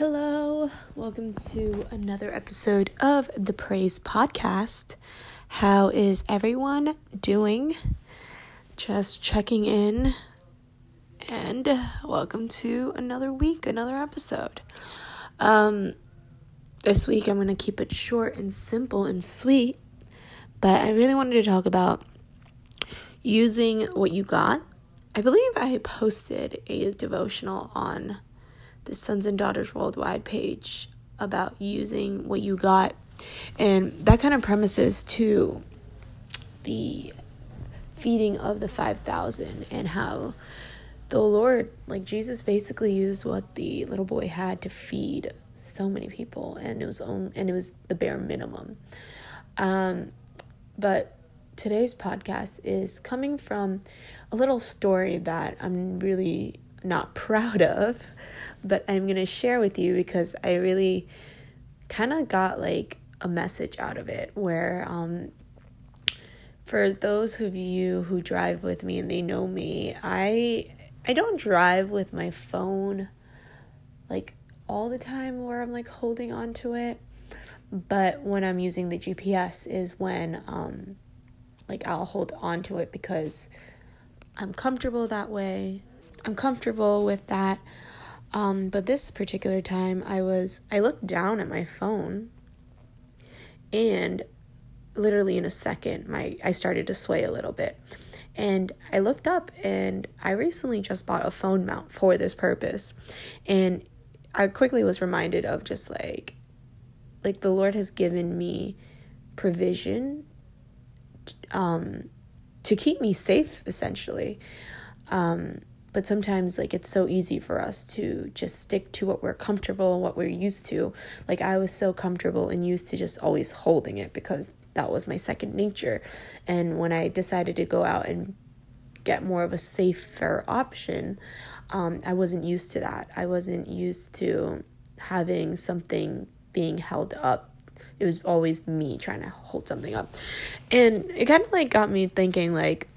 Hello, welcome to another episode of the Praise Podcast. How is everyone doing? Just checking in, and welcome to another week, another episode. Um, this week I'm gonna keep it short and simple and sweet, but I really wanted to talk about using what you got. I believe I posted a devotional on the Sons and Daughters Worldwide page about using what you got. And that kind of premises to the feeding of the 5,000 and how the Lord, like Jesus, basically used what the little boy had to feed so many people, and it was on, and it was the bare minimum. Um, but today's podcast is coming from a little story that I'm really not proud of, but I'm going to share with you because I really kind of got like a message out of it where um for those of you who drive with me and they know me, I I don't drive with my phone like all the time where I'm like holding on to it. But when I'm using the GPS is when um like I'll hold on to it because I'm comfortable that way. I'm comfortable with that. Um, but this particular time, I was I looked down at my phone, and literally in a second, my I started to sway a little bit, and I looked up, and I recently just bought a phone mount for this purpose, and I quickly was reminded of just like, like the Lord has given me provision, um, to keep me safe essentially. Um, but sometimes like it's so easy for us to just stick to what we're comfortable what we're used to. Like i was so comfortable and used to just always holding it because that was my second nature. And when i decided to go out and get more of a safer option um, i wasn't used to that. I wasn't used to having something being held up. It was always me trying to hold something up. And it kind of like got me thinking like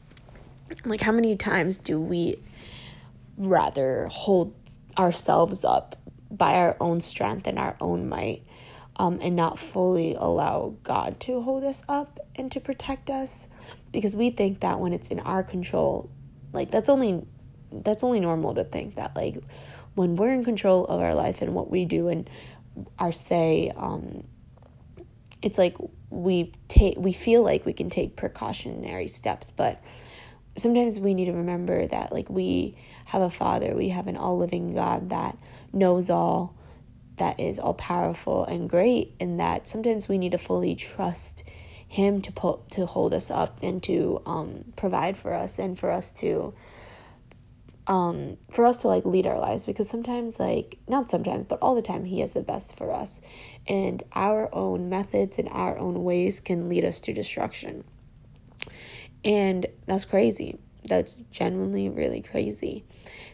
like how many times do we rather hold ourselves up by our own strength and our own might um, and not fully allow God to hold us up and to protect us. Because we think that when it's in our control like that's only that's only normal to think that like when we're in control of our life and what we do and our say um it's like we take we feel like we can take precautionary steps. But sometimes we need to remember that like we have a father we have an all-living god that knows all that is all powerful and great and that sometimes we need to fully trust him to put to hold us up and to um, provide for us and for us to um, for us to like lead our lives because sometimes like not sometimes but all the time he has the best for us. And our own methods and our own ways can lead us to destruction and that's crazy. That's genuinely really crazy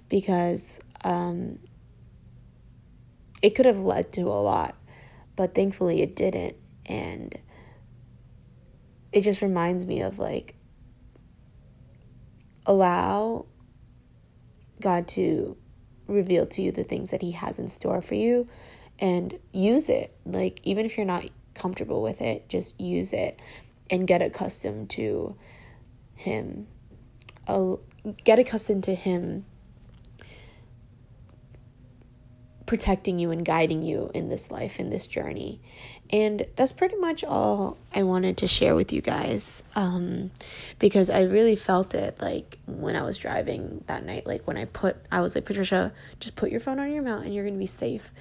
because um, it could have led to a lot, but thankfully it didn't. And it just reminds me of like, allow God to reveal to you the things that He has in store for you and use it. Like, even if you're not comfortable with it, just use it and get accustomed to him, uh, get accustomed to him protecting you and guiding you in this life, in this journey. And that's pretty much all I wanted to share with you guys. Um, because I really felt it like when I was driving that night. Like when I put, I was like, Patricia, just put your phone on your mount and you're going to be safe.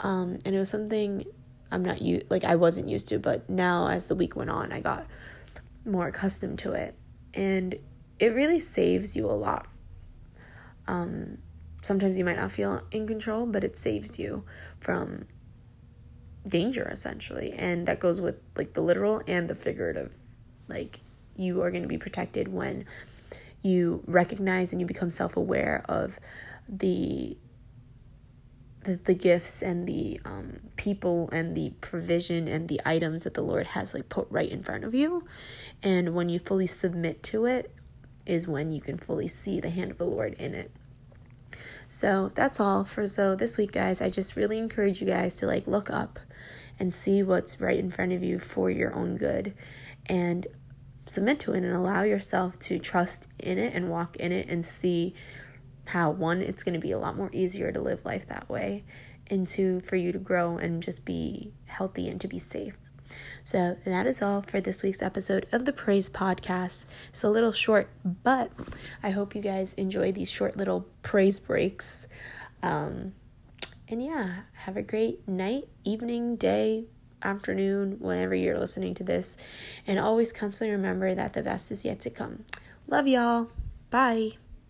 Um, and it was something I'm not you like I wasn't used to, but now as the week went on, I got more accustomed to it and it really saves you a lot. Um, sometimes you might not feel in control, but it saves you from danger essentially, and that goes with like the literal and the figurative. Like you are going to be protected when you recognize and you become self-aware of the the, the gifts and the um, people and the provision and the items that the Lord has like put right in front of you. And when you fully submit to it, is when you can fully see the hand of the Lord in it. So that's all for so this week, guys. I just really encourage you guys to like look up and see what's right in front of you for your own good and submit to it and allow yourself to trust in it and walk in it and see how one it's going to be a lot more easier to live life that way and two for you to grow and just be healthy and to be safe so that is all for this week's episode of the Praise Podcast. It's a little short, but I hope you guys enjoy these short little praise breaks. Um, and yeah, have a great night, evening, day, afternoon, whenever you're listening to this. And always constantly remember that the best is yet to come. Love y'all. Bye.